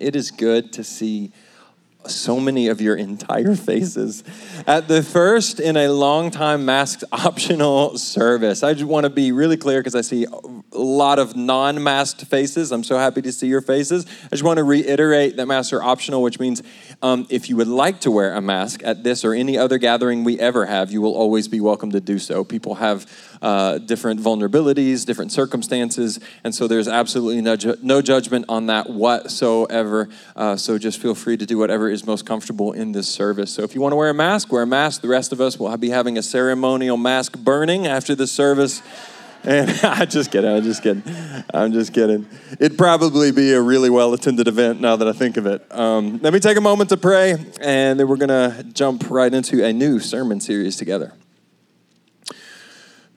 It is good to see so many of your entire faces at the first in a long time masked optional service. I just want to be really clear because I see lot of non masked faces. I'm so happy to see your faces. I just want to reiterate that masks are optional, which means um, if you would like to wear a mask at this or any other gathering we ever have, you will always be welcome to do so. People have uh, different vulnerabilities, different circumstances, and so there's absolutely no, ju- no judgment on that whatsoever. Uh, so just feel free to do whatever is most comfortable in this service. So if you want to wear a mask, wear a mask. The rest of us will be having a ceremonial mask burning after the service. And I just kidding. I'm just kidding. I'm just kidding. It'd probably be a really well attended event now that I think of it. Um, let me take a moment to pray, and then we're going to jump right into a new sermon series together.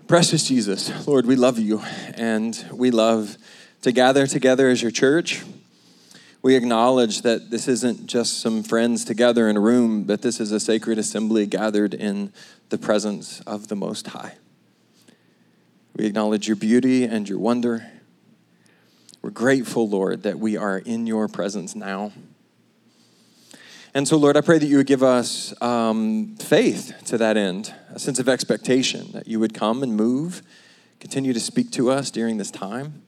Precious Jesus, Lord, we love you, and we love to gather together as your church. We acknowledge that this isn't just some friends together in a room, but this is a sacred assembly gathered in the presence of the Most High. We acknowledge your beauty and your wonder. We're grateful, Lord, that we are in your presence now. And so, Lord, I pray that you would give us um, faith to that end, a sense of expectation that you would come and move, continue to speak to us during this time.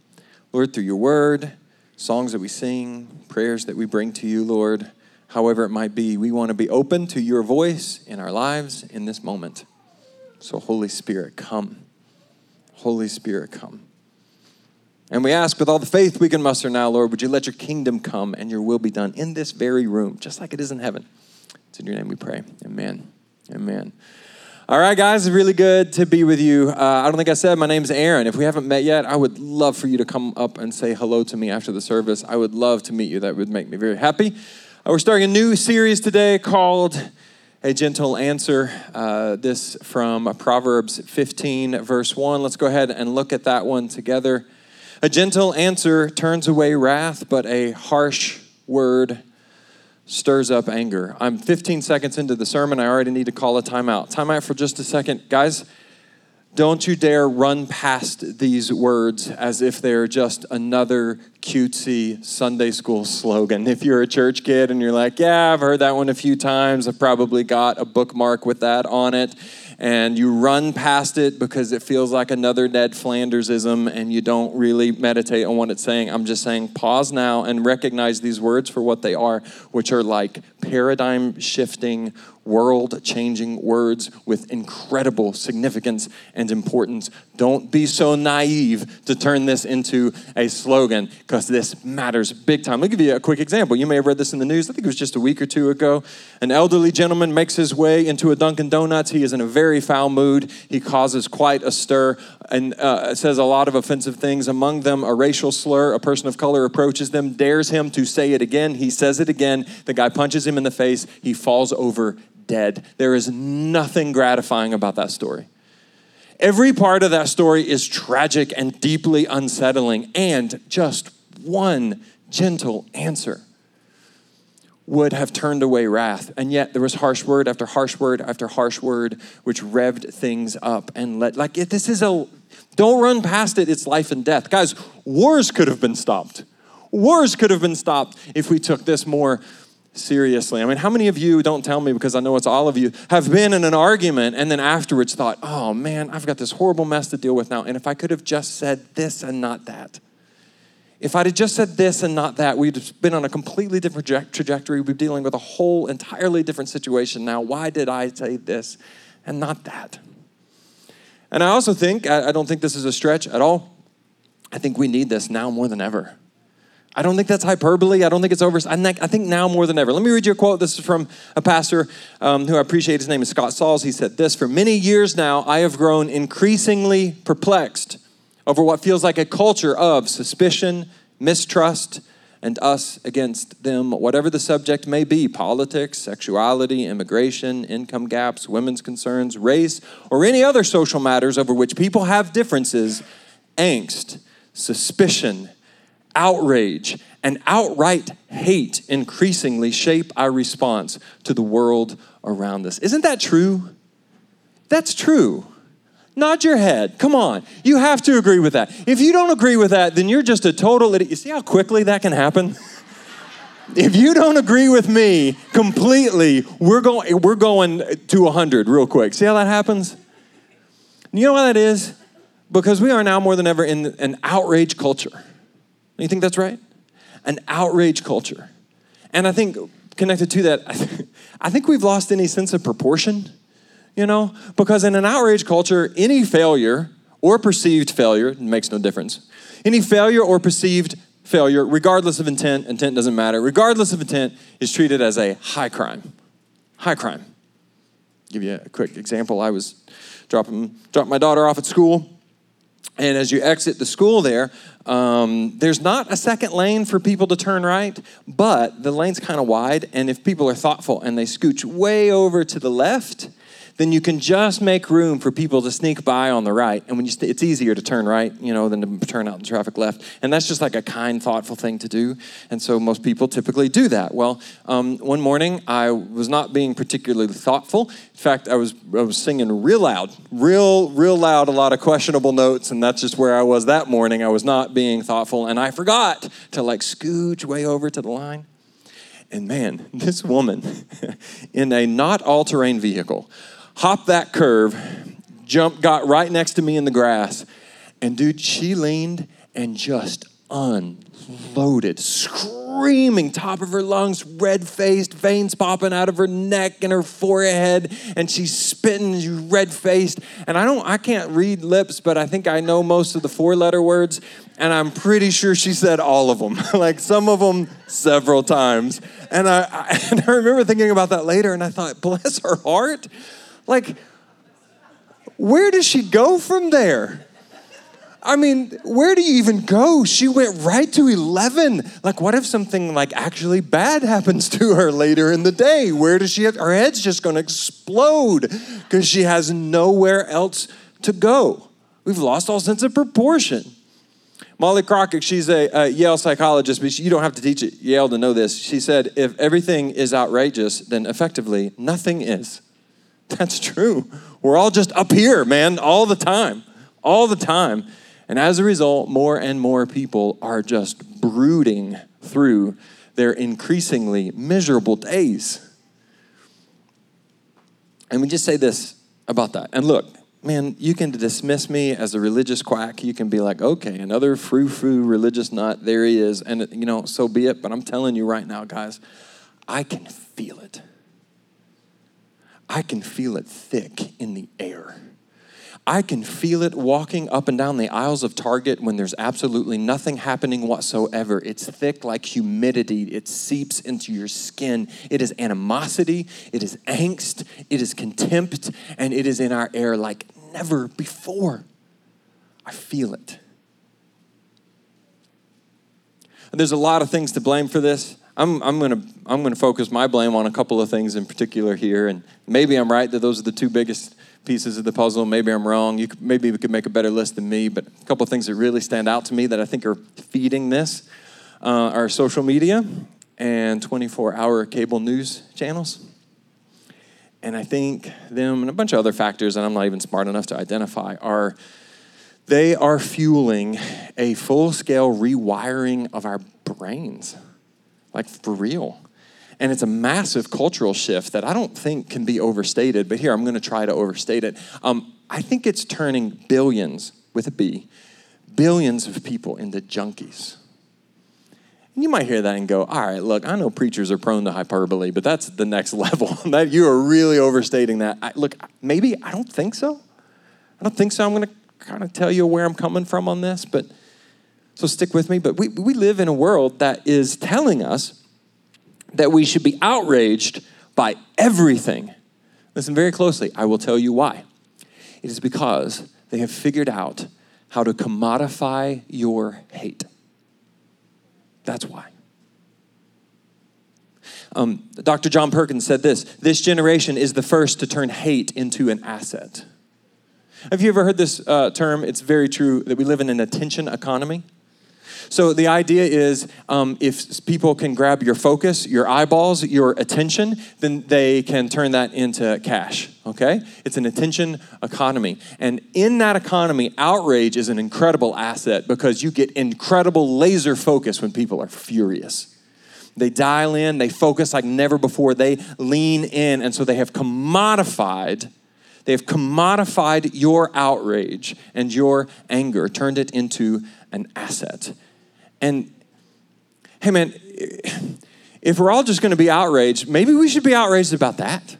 Lord, through your word, songs that we sing, prayers that we bring to you, Lord, however it might be, we want to be open to your voice in our lives in this moment. So, Holy Spirit, come. Holy Spirit, come. And we ask with all the faith we can muster now, Lord, would you let your kingdom come and your will be done in this very room, just like it is in heaven. It's in your name we pray. Amen. Amen. All right, guys, it's really good to be with you. Uh, I don't think I said my name's Aaron. If we haven't met yet, I would love for you to come up and say hello to me after the service. I would love to meet you. That would make me very happy. Uh, we're starting a new series today called a gentle answer. Uh, this from Proverbs 15, verse 1. Let's go ahead and look at that one together. A gentle answer turns away wrath, but a harsh word stirs up anger. I'm 15 seconds into the sermon. I already need to call a timeout. Timeout for just a second. Guys, don't you dare run past these words as if they're just another cutesy Sunday school slogan. If you're a church kid and you're like, yeah, I've heard that one a few times, I've probably got a bookmark with that on it, and you run past it because it feels like another Ned Flandersism and you don't really meditate on what it's saying, I'm just saying pause now and recognize these words for what they are, which are like paradigm shifting world changing words with incredible significance and importance. Don't be so naive to turn this into a slogan because this matters big time. I'll give you a quick example. You may have read this in the news, I think it was just a week or two ago. An elderly gentleman makes his way into a Dunkin' Donuts. He is in a very foul mood. He causes quite a stir and uh, says a lot of offensive things. Among them, a racial slur. A person of color approaches them, dares him to say it again. He says it again. The guy punches him in the face. He falls over dead. There is nothing gratifying about that story. Every part of that story is tragic and deeply unsettling, and just one gentle answer would have turned away wrath. And yet there was harsh word after harsh word after harsh word, which revved things up and let, like, this is a, don't run past it, it's life and death. Guys, wars could have been stopped. Wars could have been stopped if we took this more seriously. I mean, how many of you, don't tell me because I know it's all of you, have been in an argument and then afterwards thought, oh man, I've got this horrible mess to deal with now. And if I could have just said this and not that, if I'd have just said this and not that, we'd have been on a completely different trajectory. We'd be dealing with a whole entirely different situation now. Why did I say this and not that? And I also think, I don't think this is a stretch at all. I think we need this now more than ever. I don't think that's hyperbole. I don't think it's over. I think now more than ever. Let me read you a quote. This is from a pastor um, who I appreciate. His name is Scott Sauls. He said this For many years now, I have grown increasingly perplexed over what feels like a culture of suspicion, mistrust, and us against them, whatever the subject may be politics, sexuality, immigration, income gaps, women's concerns, race, or any other social matters over which people have differences, angst, suspicion, outrage, and outright hate increasingly shape our response to the world around us. Isn't that true? That's true. Nod your head. Come on. You have to agree with that. If you don't agree with that, then you're just a total idiot. You see how quickly that can happen? if you don't agree with me completely, we're going, we're going to 100 real quick. See how that happens? You know why that is? Because we are now more than ever in an outrage culture. You think that's right? An outrage culture. And I think connected to that, I think we've lost any sense of proportion, you know? Because in an outrage culture, any failure or perceived failure makes no difference. Any failure or perceived failure, regardless of intent, intent doesn't matter, regardless of intent, is treated as a high crime. High crime. give you a quick example. I was dropping, dropping my daughter off at school, and as you exit the school there, um, there's not a second lane for people to turn right, but the lane's kind of wide, and if people are thoughtful and they scooch way over to the left, then you can just make room for people to sneak by on the right. And when you, st- it's easier to turn right, you know, than to turn out in traffic left. And that's just like a kind, thoughtful thing to do. And so most people typically do that. Well, um, one morning I was not being particularly thoughtful. In fact, I was I was singing real loud, real real loud, a lot of questionable notes, and that's just where I was that morning. I was not being thoughtful, and I forgot to like scooch way over to the line. And man, this woman in a not all terrain vehicle hopped that curve, jumped, got right next to me in the grass. And dude, she leaned and just unloaded, screaming top of her lungs, red faced, veins popping out of her neck and her forehead, and she's spitting red faced. And I don't, I can't read lips, but I think I know most of the four letter words, and I'm pretty sure she said all of them, like some of them several times. And I, I, and I remember thinking about that later, and I thought, bless her heart like, where does she go from there? I mean, where do you even go? She went right to 11. Like, what if something like actually bad happens to her later in the day? Where does she have, her head's just gonna explode because she has nowhere else to go. We've lost all sense of proportion. Molly Crockett, she's a, a Yale psychologist, but you don't have to teach at Yale to know this. She said, if everything is outrageous, then effectively nothing is. That's true. We're all just up here, man, all the time, all the time. And as a result, more and more people are just brooding through their increasingly miserable days. And we just say this about that. And look, man, you can dismiss me as a religious quack. You can be like, okay, another frou frou religious nut. There he is. And, you know, so be it. But I'm telling you right now, guys, I can feel it. I can feel it thick in the air. I can feel it walking up and down the aisles of Target when there's absolutely nothing happening whatsoever. It's thick like humidity, it seeps into your skin. It is animosity, it is angst, it is contempt, and it is in our air like never before. I feel it. And there's a lot of things to blame for this. I'm, I'm going to I'm to focus my blame on a couple of things in particular here. And maybe I'm right that those are the two biggest pieces of the puzzle. Maybe I'm wrong. You could, maybe we could make a better list than me. But a couple of things that really stand out to me that I think are feeding this uh, are social media and 24 hour cable news channels. And I think them and a bunch of other factors that I'm not even smart enough to identify are they are fueling a full scale rewiring of our brains like for real. And it's a massive cultural shift that I don't think can be overstated, but here I'm going to try to overstate it. Um, I think it's turning billions, with a B, billions of people into junkies. And you might hear that and go, all right, look, I know preachers are prone to hyperbole, but that's the next level. that you are really overstating that. I, look, maybe I don't think so. I don't think so. I'm going to kind of tell you where I'm coming from on this, but so stick with me. But we, we live in a world that is telling us that we should be outraged by everything. Listen very closely. I will tell you why. It is because they have figured out how to commodify your hate. That's why. Um, Dr. John Perkins said this this generation is the first to turn hate into an asset. Have you ever heard this uh, term? It's very true that we live in an attention economy. So the idea is um, if people can grab your focus, your eyeballs, your attention, then they can turn that into cash. Okay? It's an attention economy. And in that economy, outrage is an incredible asset because you get incredible laser focus when people are furious. They dial in, they focus like never before, they lean in, and so they have commodified. They have commodified your outrage and your anger, turned it into an asset. And hey, man, if we're all just going to be outraged, maybe we should be outraged about that.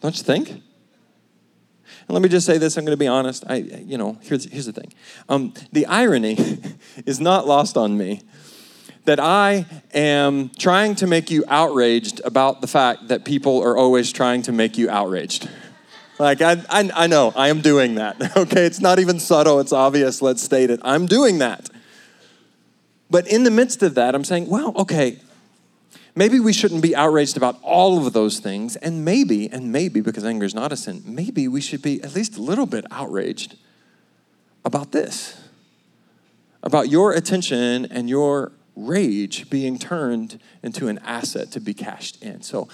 Don't you think? And let me just say this, I'm going to be honest. I, you know, here's, here's the thing. Um, the irony is not lost on me that I am trying to make you outraged about the fact that people are always trying to make you outraged. Like, I, I, I know, I am doing that. Okay, it's not even subtle, it's obvious, let's state it. I'm doing that. But in the midst of that, I'm saying, well, okay, maybe we shouldn't be outraged about all of those things. And maybe, and maybe, because anger is not a sin, maybe we should be at least a little bit outraged about this about your attention and your rage being turned into an asset to be cashed in. So,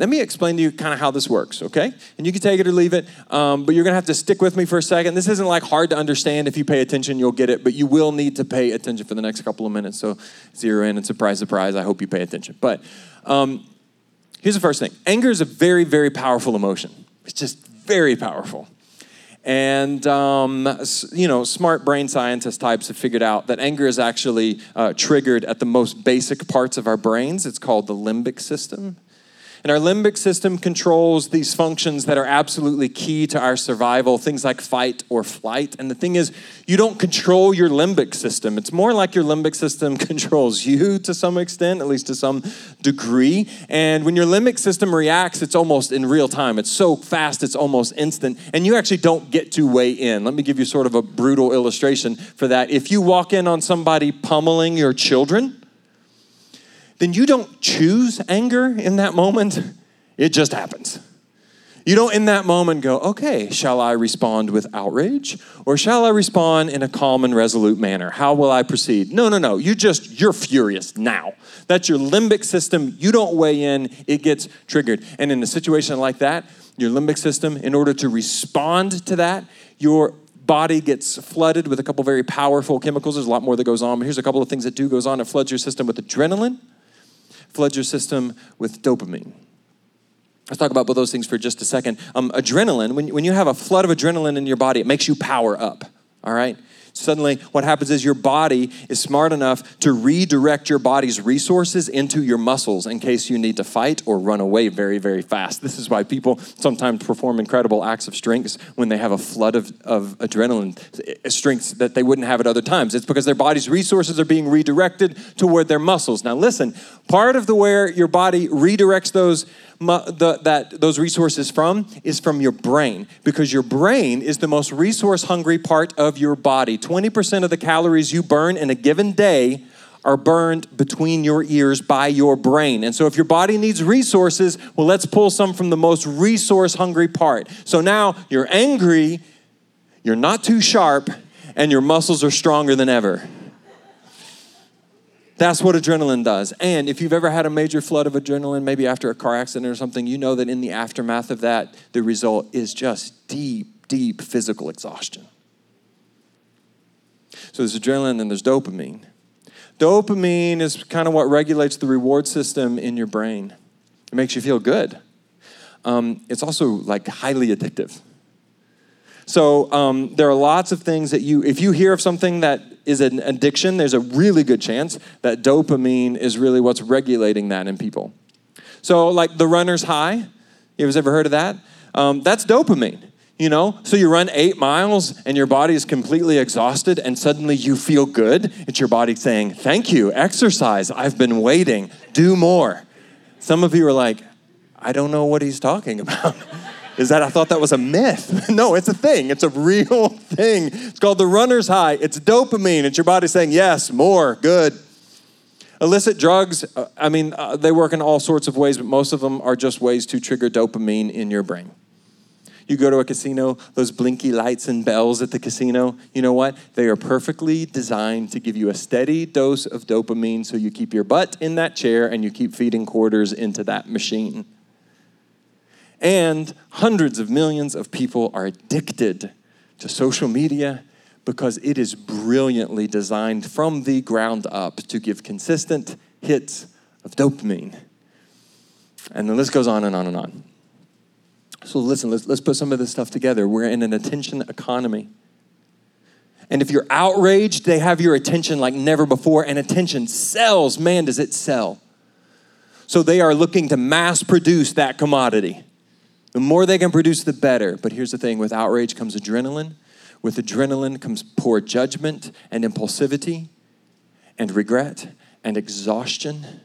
let me explain to you kind of how this works, okay? And you can take it or leave it, um, but you're gonna have to stick with me for a second. This isn't like hard to understand. If you pay attention, you'll get it, but you will need to pay attention for the next couple of minutes. So zero in and surprise, surprise. I hope you pay attention. But um, here's the first thing anger is a very, very powerful emotion. It's just very powerful. And, um, you know, smart brain scientist types have figured out that anger is actually uh, triggered at the most basic parts of our brains. It's called the limbic system. And our limbic system controls these functions that are absolutely key to our survival, things like fight or flight. And the thing is, you don't control your limbic system. It's more like your limbic system controls you to some extent, at least to some degree. And when your limbic system reacts, it's almost in real time. It's so fast, it's almost instant. And you actually don't get to weigh in. Let me give you sort of a brutal illustration for that. If you walk in on somebody pummeling your children, then you don't choose anger in that moment. It just happens. You don't in that moment go, okay, shall I respond with outrage or shall I respond in a calm and resolute manner? How will I proceed? No, no, no. You just, you're furious now. That's your limbic system. You don't weigh in, it gets triggered. And in a situation like that, your limbic system, in order to respond to that, your body gets flooded with a couple very powerful chemicals. There's a lot more that goes on, but here's a couple of things that do goes on. It floods your system with adrenaline floods your system with dopamine. Let's talk about both those things for just a second. Um, adrenaline, when, when you have a flood of adrenaline in your body, it makes you power up, all right? Suddenly, what happens is your body is smart enough to redirect your body's resources into your muscles in case you need to fight or run away very, very fast. This is why people sometimes perform incredible acts of strength when they have a flood of, of adrenaline, eh, strengths that they wouldn't have at other times. It's because their body's resources are being redirected toward their muscles. Now, listen, part of the where your body redirects those the, that those resources from is from your brain because your brain is the most resource hungry part of your body. 20% of the calories you burn in a given day are burned between your ears by your brain. And so, if your body needs resources, well, let's pull some from the most resource hungry part. So now you're angry, you're not too sharp, and your muscles are stronger than ever. That's what adrenaline does. And if you've ever had a major flood of adrenaline, maybe after a car accident or something, you know that in the aftermath of that, the result is just deep, deep physical exhaustion. So there's adrenaline and there's dopamine. Dopamine is kind of what regulates the reward system in your brain. It makes you feel good. Um, it's also like highly addictive. So um, there are lots of things that you, if you hear of something that is an addiction, there's a really good chance that dopamine is really what's regulating that in people. So, like the runner's high, you ever heard of that? Um, that's dopamine. You know, so you run eight miles and your body is completely exhausted, and suddenly you feel good. It's your body saying, Thank you, exercise. I've been waiting. Do more. Some of you are like, I don't know what he's talking about is that I thought that was a myth. no, it's a thing. It's a real thing. It's called the runner's high. It's dopamine. It's your body saying, yes, more, good. Illicit drugs, uh, I mean, uh, they work in all sorts of ways, but most of them are just ways to trigger dopamine in your brain. You go to a casino, those blinky lights and bells at the casino, you know what? They are perfectly designed to give you a steady dose of dopamine so you keep your butt in that chair and you keep feeding quarters into that machine. And hundreds of millions of people are addicted to social media because it is brilliantly designed from the ground up to give consistent hits of dopamine. And the list goes on and on and on. So listen, let's, let's put some of this stuff together. We're in an attention economy. And if you're outraged, they have your attention like never before, and attention sells. Man, does it sell. So they are looking to mass produce that commodity. The more they can produce, the better. But here's the thing with outrage comes adrenaline. With adrenaline comes poor judgment and impulsivity and regret and exhaustion.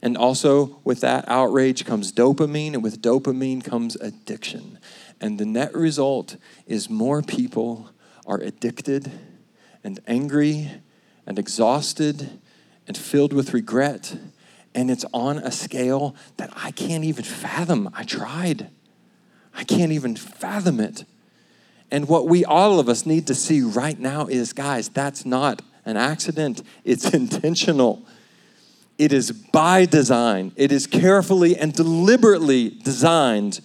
And also, with that outrage comes dopamine, and with dopamine comes addiction. And the net result is more people are addicted and angry and exhausted and filled with regret. And it's on a scale that I can't even fathom. I tried, I can't even fathom it. And what we, all of us, need to see right now is guys, that's not an accident, it's intentional. It is by design, it is carefully and deliberately designed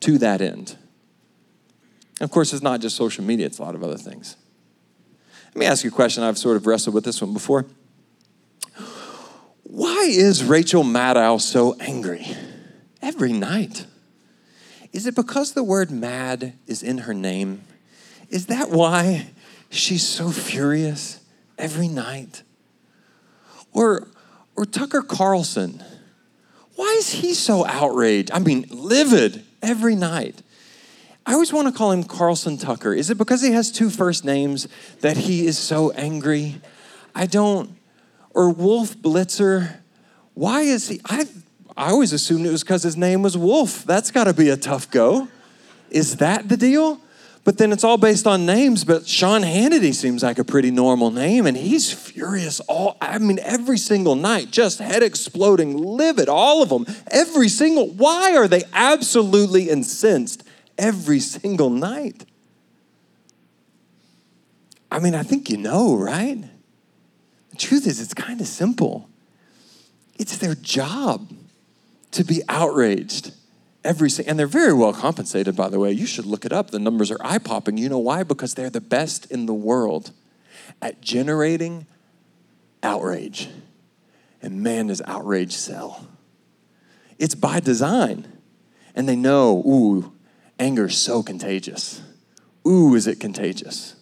to that end. Of course, it's not just social media, it's a lot of other things. Let me ask you a question. I've sort of wrestled with this one before. Why is Rachel Maddow so angry every night? Is it because the word mad is in her name? Is that why she's so furious every night? Or, or Tucker Carlson, why is he so outraged? I mean, livid every night. I always want to call him Carlson Tucker. Is it because he has two first names that he is so angry? I don't. Or Wolf Blitzer. Why is he? I, I always assumed it was because his name was Wolf. That's got to be a tough go. Is that the deal? But then it's all based on names. But Sean Hannity seems like a pretty normal name, and he's furious all, I mean, every single night, just head exploding, livid, all of them, every single. Why are they absolutely incensed every single night? I mean, I think you know, right? The truth is, it's kind of simple. It's their job to be outraged every and they're very well compensated by the way. You should look it up. The numbers are eye-popping. You know why? Because they're the best in the world at generating outrage. And man does outrage sell. It's by design. And they know ooh anger is so contagious. Ooh is it contagious.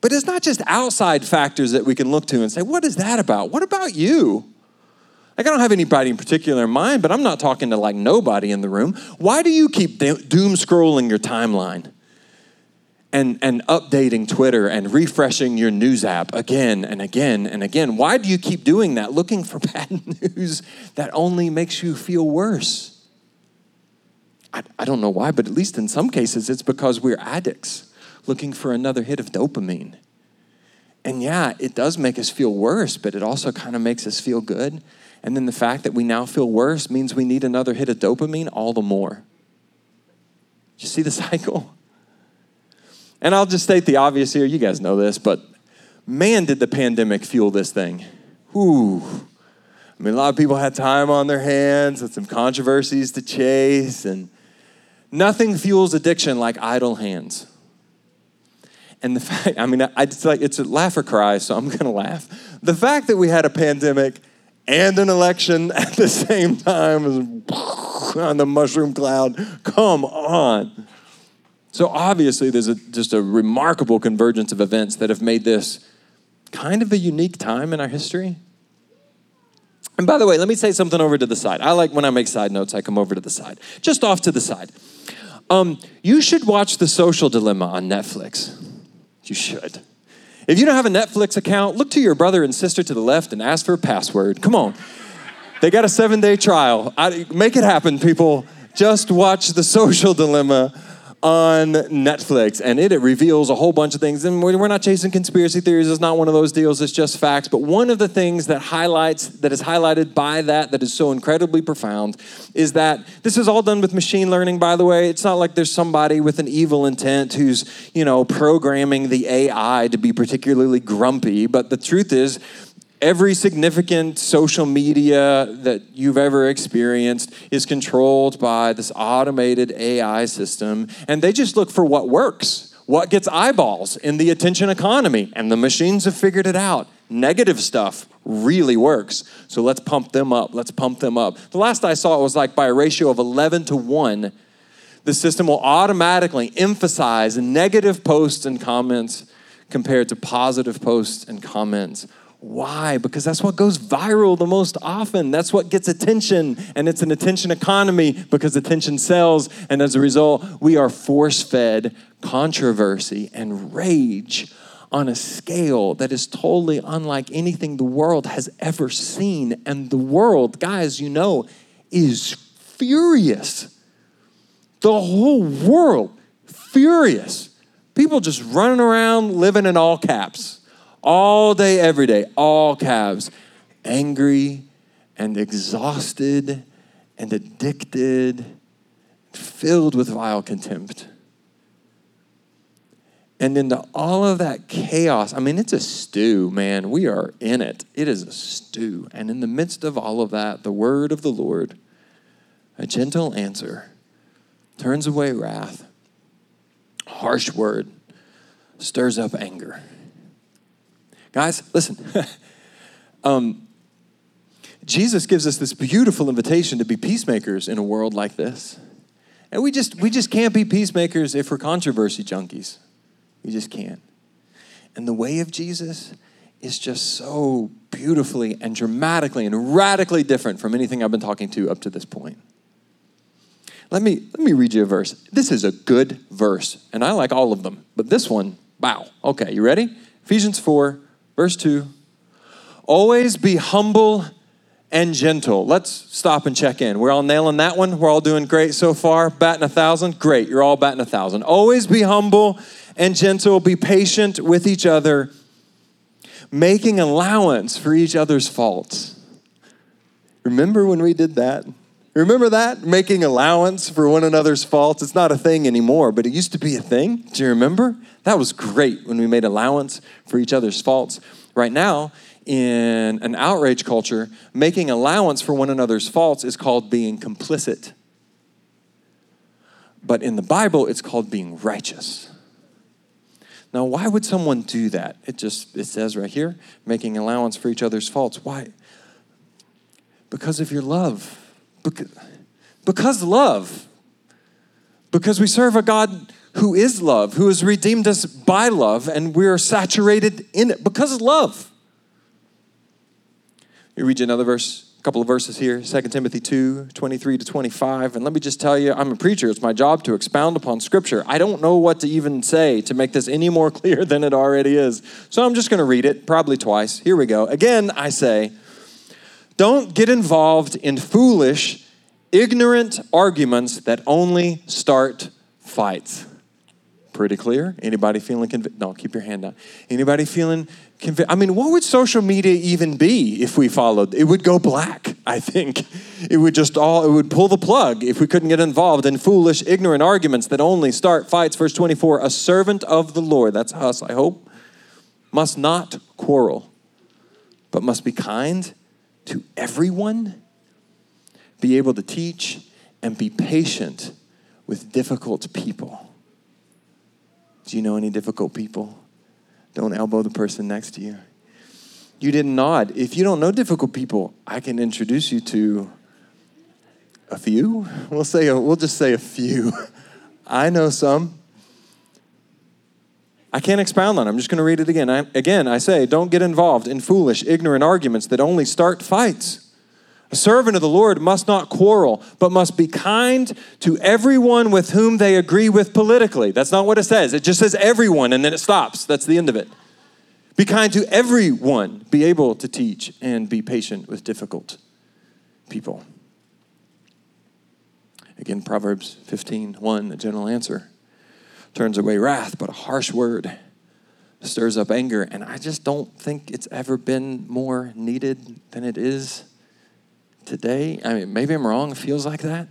But it's not just outside factors that we can look to and say what is that about? What about you like, I don't have anybody in particular in mind, but I'm not talking to like nobody in the room. Why do you keep doom scrolling your timeline and, and updating Twitter and refreshing your news app again and again and again? Why do you keep doing that, looking for bad news that only makes you feel worse? I, I don't know why, but at least in some cases, it's because we're addicts looking for another hit of dopamine. And yeah, it does make us feel worse, but it also kind of makes us feel good. And then the fact that we now feel worse means we need another hit of dopamine all the more. You see the cycle? And I'll just state the obvious here. You guys know this, but man, did the pandemic fuel this thing. Ooh. I mean, a lot of people had time on their hands and some controversies to chase, and nothing fuels addiction like idle hands. And the fact, I mean, I, it's like it's a laugh or cry, so I'm gonna laugh. The fact that we had a pandemic and an election at the same time on the mushroom cloud. Come on. So obviously, there's a, just a remarkable convergence of events that have made this kind of a unique time in our history. And by the way, let me say something over to the side. I like when I make side notes, I come over to the side, just off to the side. Um, you should watch The Social Dilemma on Netflix. You should. If you don't have a Netflix account, look to your brother and sister to the left and ask for a password. Come on. They got a seven day trial. I, make it happen, people. Just watch The Social Dilemma on Netflix, and it, it reveals a whole bunch of things. And we're not chasing conspiracy theories; it's not one of those deals. It's just facts. But one of the things that highlights that is highlighted by that that is so incredibly profound is that this is all done with machine learning. By the way, it's not like there's somebody with an evil intent who's you know programming the AI to be particularly grumpy. But the truth is, every significant social media that you've ever experienced is controlled by this automated AI system, and they just look for what works, what gets eyeballs in the attention economy, and the machines have figured it out. Negative stuff really works. So let's pump them up. Let's pump them up. The last I saw it was like by a ratio of 11 to 1, the system will automatically emphasize negative posts and comments compared to positive posts and comments. Why? Because that's what goes viral the most often. That's what gets attention, and it's an attention economy because attention sells. And as a result, we are force fed controversy and rage on a scale that is totally unlike anything the world has ever seen. And the world, guys, you know, is furious. The whole world, furious. People just running around living in all caps, all day, every day, all calves, angry and exhausted and addicted, filled with vile contempt. And into all of that chaos, I mean, it's a stew, man. We are in it. It is a stew. And in the midst of all of that, the word of the Lord, a gentle answer, turns away wrath, harsh word, stirs up anger. Guys, listen. um, Jesus gives us this beautiful invitation to be peacemakers in a world like this. And we just we just can't be peacemakers if we're controversy junkies. You just can't. And the way of Jesus is just so beautifully and dramatically and radically different from anything I've been talking to up to this point. Let me, let me read you a verse. This is a good verse, and I like all of them, but this one, wow. Okay, you ready? Ephesians 4, verse 2. Always be humble and gentle. Let's stop and check in. We're all nailing that one. We're all doing great so far. Batting a thousand? Great. You're all batting a thousand. Always be humble and gentle, be patient with each other, making allowance for each other's faults. Remember when we did that? Remember that? Making allowance for one another's faults. It's not a thing anymore, but it used to be a thing. Do you remember? That was great when we made allowance for each other's faults. Right now, in an outrage culture, making allowance for one another's faults is called being complicit. But in the Bible, it's called being righteous. Now, why would someone do that? It just it says right here, making allowance for each other's faults. Why? Because of your love. Because, love. Because we serve a God who is love, who has redeemed us by love, and we are saturated in it because of love. You read you another verse a couple of verses here 2 timothy 2 23 to 25 and let me just tell you i'm a preacher. It's my job to expound upon scripture. I don't know what to even say to make this any more clear than it already is. So i'm just going to read it probably twice. Here we go. Again i say don't get involved in foolish ignorant arguments that only start fights pretty clear anybody feeling convicted no keep your hand up anybody feeling I mean, what would social media even be if we followed? It would go black, I think. It would just all, it would pull the plug if we couldn't get involved in foolish, ignorant arguments that only start fights. Verse 24 A servant of the Lord, that's us, I hope, must not quarrel, but must be kind to everyone, be able to teach, and be patient with difficult people. Do you know any difficult people? Don't elbow the person next to you. You didn't nod. If you don't know difficult people, I can introduce you to a few. We'll say a, we'll just say a few. I know some. I can't expound on it. I'm just going to read it again. I, again, I say, don't get involved in foolish, ignorant arguments that only start fights. A servant of the Lord must not quarrel, but must be kind to everyone with whom they agree with politically. That's not what it says. It just says everyone, and then it stops. That's the end of it. Be kind to everyone. Be able to teach and be patient with difficult people. Again, Proverbs 15 1, a gentle answer turns away wrath, but a harsh word stirs up anger. And I just don't think it's ever been more needed than it is today. I mean, maybe I'm wrong, it feels like that.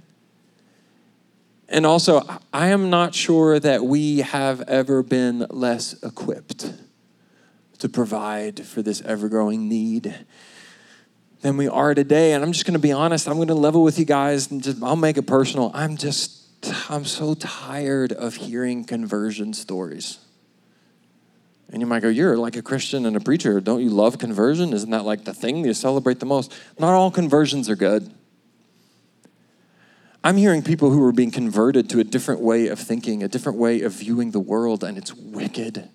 And also, I am not sure that we have ever been less equipped to provide for this ever growing need than we are today. And I'm just going to be honest, I'm going to level with you guys and just, I'll make it personal. I'm just, I'm so tired of hearing conversion stories And you might go, You're like a Christian and a preacher. Don't you love conversion? Isn't that like the thing you celebrate the most? Not all conversions are good. I'm hearing people who are being converted to a different way of thinking, a different way of viewing the world, and it's wicked.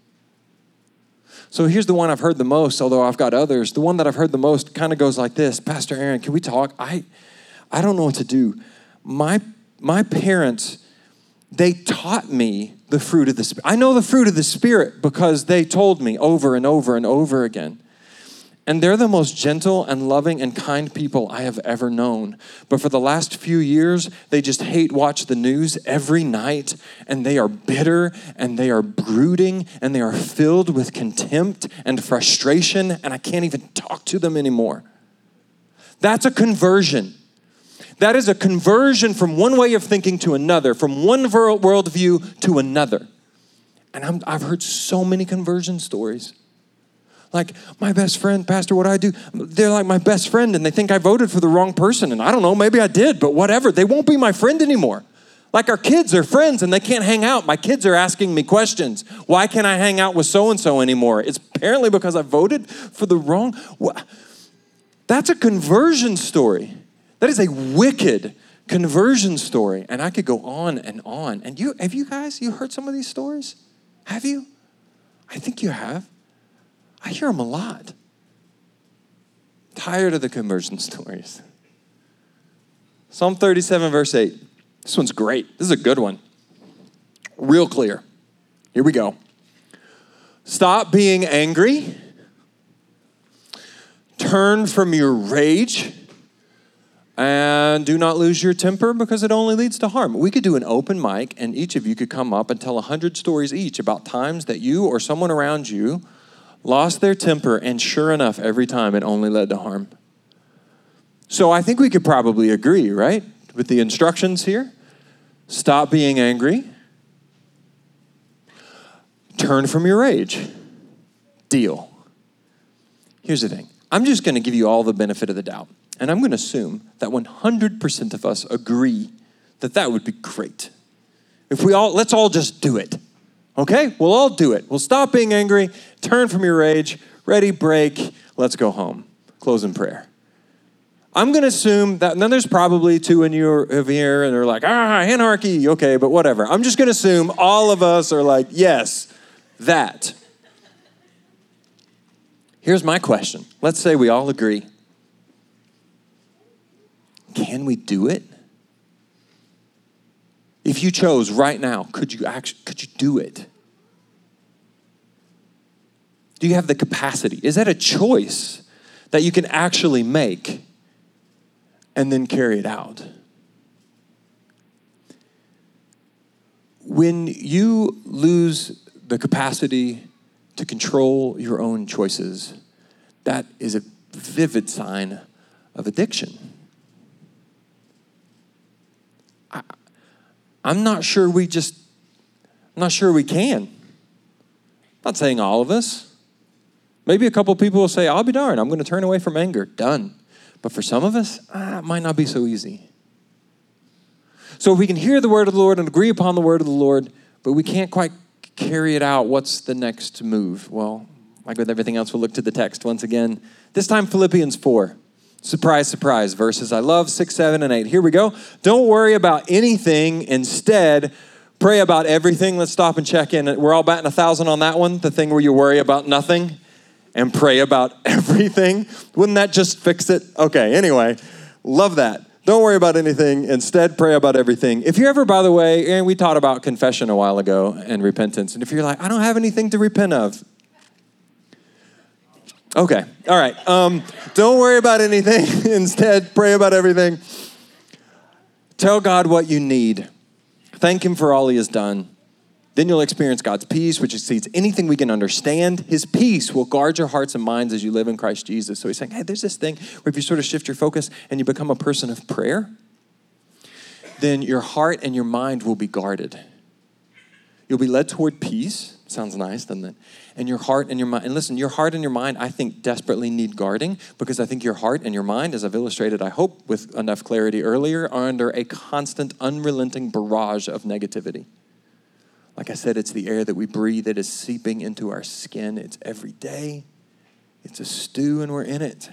So here's the one I've heard the most, although I've got others. The one that I've heard the most kind of goes like this Pastor Aaron, can we talk? I, I don't know what to do. My, my parents, they taught me the fruit of the Spirit. I know the fruit of the Spirit because they told me over and over and over again. And they're the most gentle and loving and kind people I have ever known. But for the last few years, they just hate watch the news every night and they are bitter and they are brooding and they are filled with contempt and frustration and I can't even talk to them anymore. That's a conversion. That is a conversion from one way of thinking to another, from one worldview to another. And i have heard so many conversion stories. Like, my best friend, Pastor, what do I do? They're like my best friend, and they think I voted for the wrong person. And I don't know, maybe I did, but whatever. They won't be my friend anymore. Like our kids are friends and they can't hang out. My kids are asking me questions. Why can't I hang out with so and so anymore? It's apparently because I voted for the wrong. That's a conversion story. That is a wicked conversion story. And I could go on and on. And you have you guys you heard some of these stories? Have you? I think you have. I hear them a lot. Tired of the conversion stories. Psalm 37, verse 8. This one's great. This is a good one. Real clear. Here we go. Stop being angry. Turn from your rage and do not lose your temper because it only leads to harm. We could do an open mic, and each of you could come up and tell 100 stories each about times that you or someone around you lost their temper, and sure enough, every time it only led to harm. So I think we could probably agree, right, with the instructions here? Stop being angry. Turn from your rage. Deal. Here's the thing I'm just going to give you all the benefit of the doubt. And I'm going to assume that 100% of us agree that that would be great. If we all, let's all just do it. Okay? We'll all do it. We'll stop being angry, turn from your rage, ready, break, let's go home. Close in prayer. I'm going to assume that, and then there's probably two in you over here, and they're like, ah, anarchy, okay, but whatever. I'm just going to assume all of us are like, yes, that. Here's my question. Let's say we all agree can we do it? If you chose right now, could you actually could you do it? Do you have the capacity? Is that a choice that you can actually make and then carry it out? When you lose the capacity to control your own choices, that is a vivid sign of addiction. I'm not sure we just, I'm not sure we can. I'm not saying all of us. Maybe a couple people will say, I'll be darned, I'm going to turn away from anger. Done. But for some of us, ah, it might not be so easy. So if we can hear the word of the Lord and agree upon the word of the Lord, but we can't quite carry it out, what's the next move? Well, like with everything else, we'll look to the text once again. This time, Philippians 4. Surprise, surprise, verses I love, 6, 7, and 8. Here we go. Don't worry about anything. Instead, pray about everything. Let's stop and check in. We're all batting a thousand on that one, the thing where you worry about nothing and pray about everything. Wouldn't that just fix it? Okay, anyway, love that. Don't worry about anything. Instead, pray about everything. If you're ever, by the way, and we taught about confession a while ago and repentance, and if you're like, I don't have anything to repent of, Okay, all right. Um, don't worry about anything. Instead, pray about everything. Tell God what you need. Thank Him for all He has done. Then you'll experience God's peace, which exceeds anything we can understand. His peace will guard your hearts and minds as you live in Christ Jesus. So He's saying, hey, there's this thing where if you sort of shift your focus and you become a person of prayer, then your heart and your mind will be guarded. You'll be led toward peace. Sounds nice, doesn't it? And your heart and your mind. And listen, your heart and your mind, I think, desperately need guarding because I think your heart and your mind, as I've illustrated, I hope with enough clarity earlier, are under a constant, unrelenting barrage of negativity. Like I said, it's the air that we breathe that is seeping into our skin. It's every day. It's a stew, and we're in it.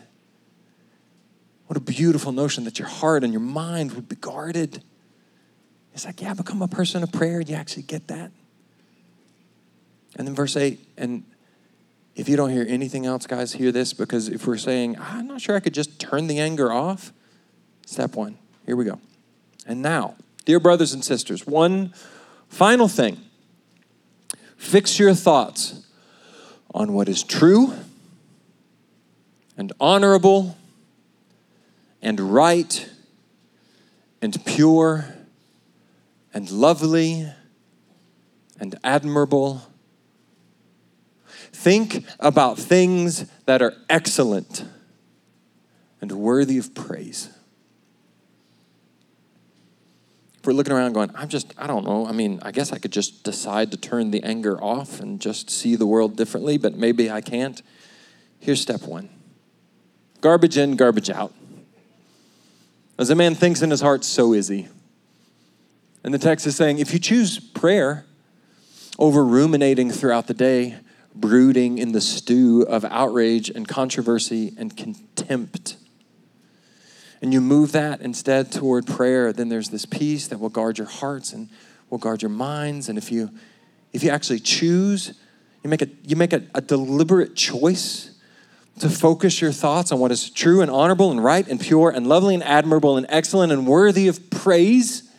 What a beautiful notion that your heart and your mind would be guarded. It's like, yeah, become a person of prayer. Do you actually get that. And then verse 8, and if you don't hear anything else, guys, hear this because if we're saying, ah, I'm not sure I could just turn the anger off, step one, here we go. And now, dear brothers and sisters, one final thing fix your thoughts on what is true and honorable and right and pure and lovely and admirable. Think about things that are excellent and worthy of praise. If we're looking around going, I'm just, I don't know. I mean, I guess I could just decide to turn the anger off and just see the world differently, but maybe I can't. Here's step one garbage in, garbage out. As a man thinks in his heart, so is he. And the text is saying if you choose prayer over ruminating throughout the day, brooding in the stew of outrage and controversy and contempt, and you move that instead toward prayer, then there's this peace that will guard your hearts and will guard your minds. And if you if you actually choose, you make a you make a, a deliberate choice to focus your thoughts on what is true and honorable and right and pure and lovely and admirable and excellent and worthy of praise,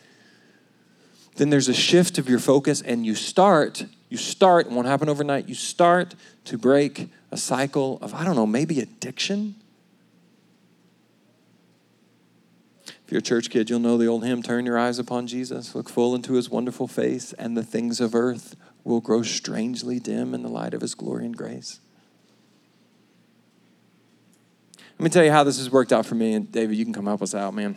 then there's a shift of your focus and you start, you start, it won't happen overnight, you start to break a cycle of, I don't know, maybe addiction. If you're a church kid, you'll know the old hymn, Turn Your Eyes Upon Jesus, look full into his wonderful face, and the things of earth will grow strangely dim in the light of his glory and grace. Let me tell you how this has worked out for me. And David, you can come help us out, man.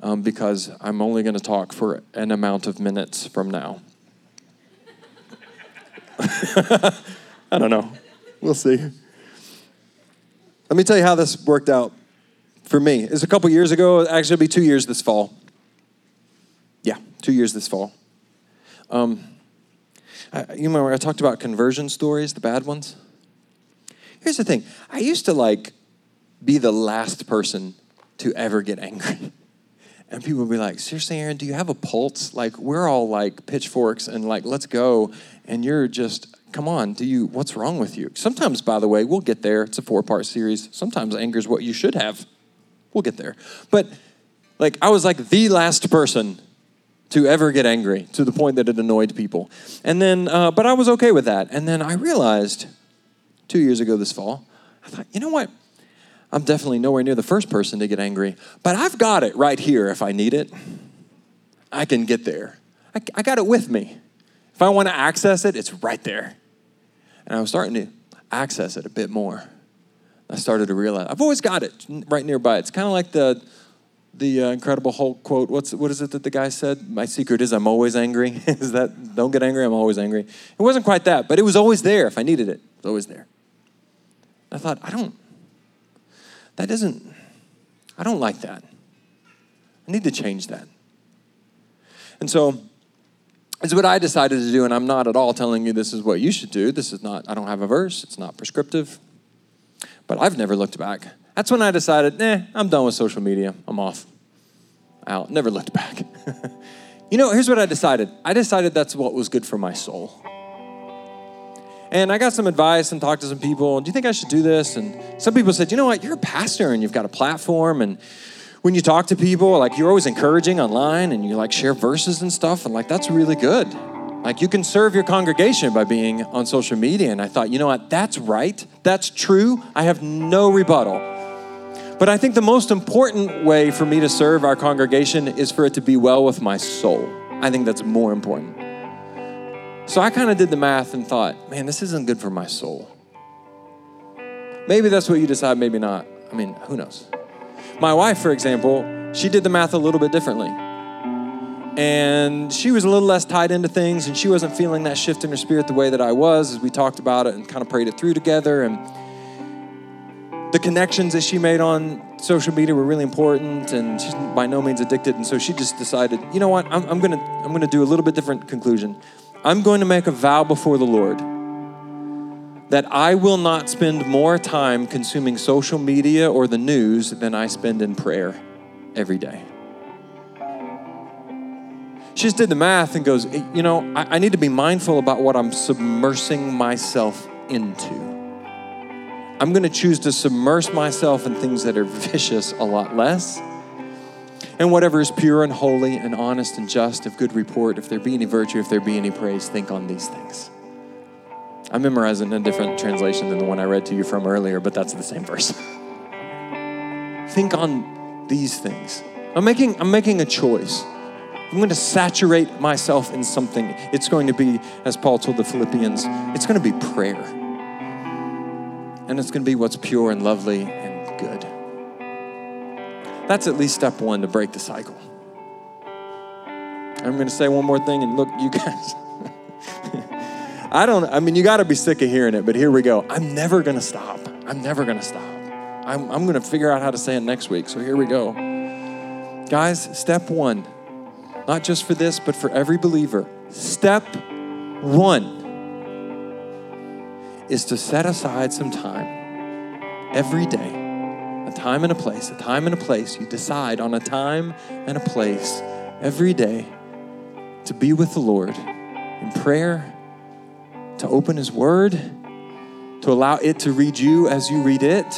Um, because I'm only going to talk for an amount of minutes from now. I don't know. We'll see. Let me tell you how this worked out for me. It's a couple years ago. Actually, it'll be two years this fall. Yeah, two years this fall. Um, I, you remember I talked about conversion stories, the bad ones? Here's the thing I used to like be the last person to ever get angry. And people would be like, seriously, Aaron, do you have a pulse? Like, we're all like pitchforks and like, let's go. And you're just, come on, do you, what's wrong with you? Sometimes, by the way, we'll get there. It's a four part series. Sometimes anger is what you should have. We'll get there. But like, I was like the last person to ever get angry to the point that it annoyed people. And then, uh, but I was okay with that. And then I realized two years ago this fall, I thought, you know what? I'm definitely nowhere near the first person to get angry, but I've got it right here if I need it. I can get there. I, I got it with me. If I want to access it, it's right there. And I was starting to access it a bit more. I started to realize I've always got it right nearby. It's kind of like the the uh, Incredible Hulk quote. What's what is it that the guy said? My secret is I'm always angry. is that don't get angry? I'm always angry. It wasn't quite that, but it was always there if I needed it. It was always there. I thought I don't that doesn't, I don't like that. I need to change that. And so, it's what I decided to do, and I'm not at all telling you this is what you should do. This is not, I don't have a verse, it's not prescriptive. But I've never looked back. That's when I decided, nah, I'm done with social media. I'm off. Out. Never looked back. you know, here's what I decided I decided that's what was good for my soul. And I got some advice and talked to some people. Do you think I should do this? And some people said, you know what, you're a pastor and you've got a platform. And when you talk to people, like you're always encouraging online and you like share verses and stuff. And like, that's really good. Like you can serve your congregation by being on social media. And I thought, you know what, that's right. That's true. I have no rebuttal. But I think the most important way for me to serve our congregation is for it to be well with my soul. I think that's more important. So I kind of did the math and thought, man, this isn't good for my soul. Maybe that's what you decide, maybe not. I mean, who knows? My wife, for example, she did the math a little bit differently. And she was a little less tied into things, and she wasn't feeling that shift in her spirit the way that I was as we talked about it and kind of prayed it through together. And the connections that she made on social media were really important, and she's by no means addicted. And so she just decided, you know what? I'm, I'm gonna I'm gonna do a little bit different conclusion. I'm going to make a vow before the Lord that I will not spend more time consuming social media or the news than I spend in prayer every day. She just did the math and goes, you know, I, I need to be mindful about what I'm submersing myself into. I'm going to choose to submerge myself in things that are vicious a lot less. And whatever is pure and holy and honest and just, of good report, if there be any virtue, if there be any praise, think on these things. I memorized it in a different translation than the one I read to you from earlier, but that's the same verse. think on these things. I'm making, I'm making a choice. I'm going to saturate myself in something. It's going to be, as Paul told the Philippians, it's going to be prayer. And it's going to be what's pure and lovely and good. That's at least step one to break the cycle. I'm going to say one more thing, and look, you guys. I don't, I mean, you got to be sick of hearing it, but here we go. I'm never going to stop. I'm never going to stop. I'm, I'm going to figure out how to say it next week. So here we go. Guys, step one, not just for this, but for every believer. Step one is to set aside some time every day a time and a place, a time and a place. You decide on a time and a place every day to be with the Lord in prayer, to open His Word, to allow it to read you as you read it.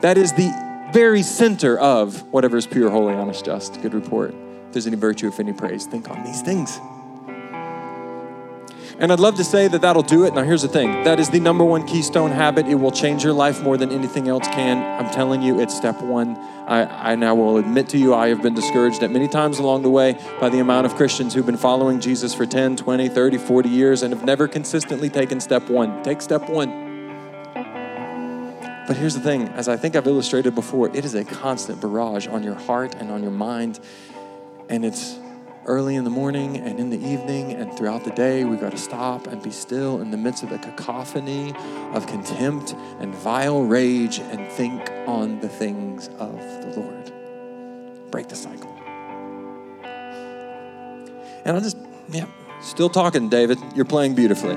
That is the very center of whatever is pure, holy, honest, just, good report. If there's any virtue, if any praise, think on these things. And I'd love to say that that'll do it. Now, here's the thing that is the number one keystone habit. It will change your life more than anything else can. I'm telling you, it's step one. I, I now will admit to you, I have been discouraged at many times along the way by the amount of Christians who've been following Jesus for 10, 20, 30, 40 years and have never consistently taken step one. Take step one. But here's the thing, as I think I've illustrated before, it is a constant barrage on your heart and on your mind. And it's early in the morning and in the evening and throughout the day, we've got to stop and be still in the midst of a cacophony of contempt and vile rage and think on the things of the Lord. Break the cycle. And I'll just, yeah, still talking, David. You're playing beautifully.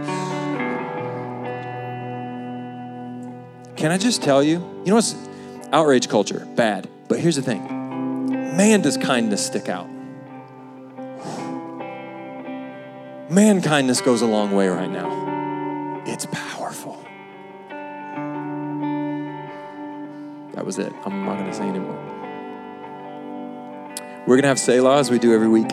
Can I just tell you, you know what's outrage culture? Bad. But here's the thing man, does kindness stick out. Man, kindness goes a long way right now. It's powerful. That was it. I'm not going to say anymore. We're going to have Selah as we do every week.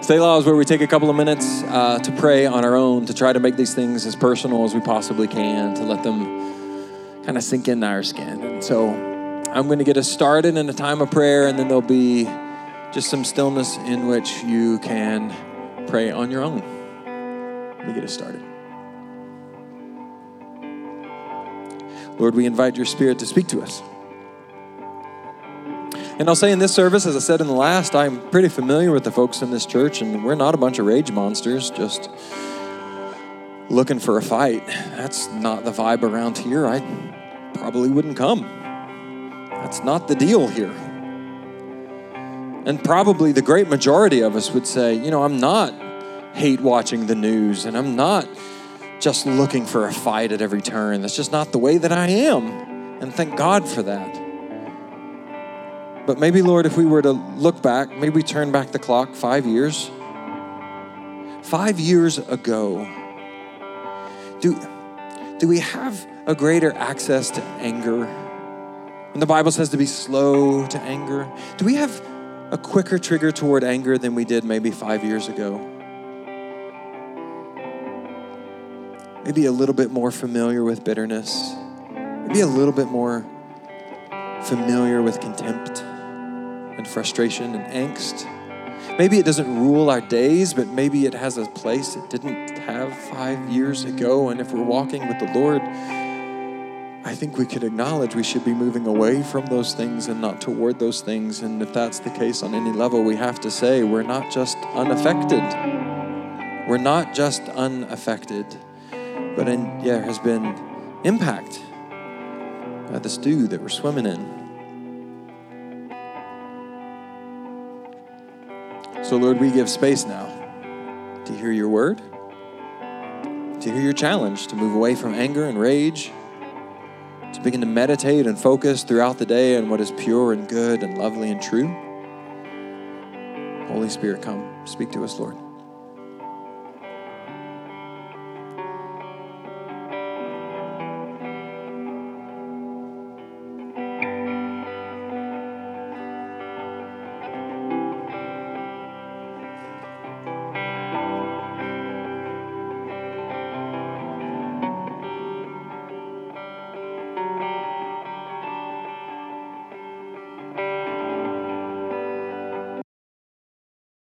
Selah is where we take a couple of minutes uh, to pray on our own, to try to make these things as personal as we possibly can, to let them kind of sink into our skin. And so I'm going to get us started in a time of prayer, and then there'll be just some stillness in which you can pray on your own. Let me get us started. Lord, we invite your spirit to speak to us. And I'll say in this service, as I said in the last, I'm pretty familiar with the folks in this church, and we're not a bunch of rage monsters just looking for a fight. That's not the vibe around here. I probably wouldn't come. That's not the deal here. And probably the great majority of us would say, you know, I'm not hate watching the news and I'm not just looking for a fight at every turn. That's just not the way that I am. And thank God for that. But maybe, Lord, if we were to look back, maybe we turn back the clock five years. Five years ago, do, do we have a greater access to anger? And the Bible says to be slow to anger. Do we have a quicker trigger toward anger than we did maybe five years ago. Maybe a little bit more familiar with bitterness. Maybe a little bit more familiar with contempt and frustration and angst. Maybe it doesn't rule our days, but maybe it has a place it didn't have five years ago. And if we're walking with the Lord, I think we could acknowledge we should be moving away from those things and not toward those things. And if that's the case on any level, we have to say we're not just unaffected. We're not just unaffected, but in, yeah, there has been impact. uh, the stew that we're swimming in. So, Lord, we give space now to hear your word, to hear your challenge, to move away from anger and rage, to begin to meditate and focus throughout the day on what is pure and good and lovely and true. Holy Spirit, come speak to us, Lord.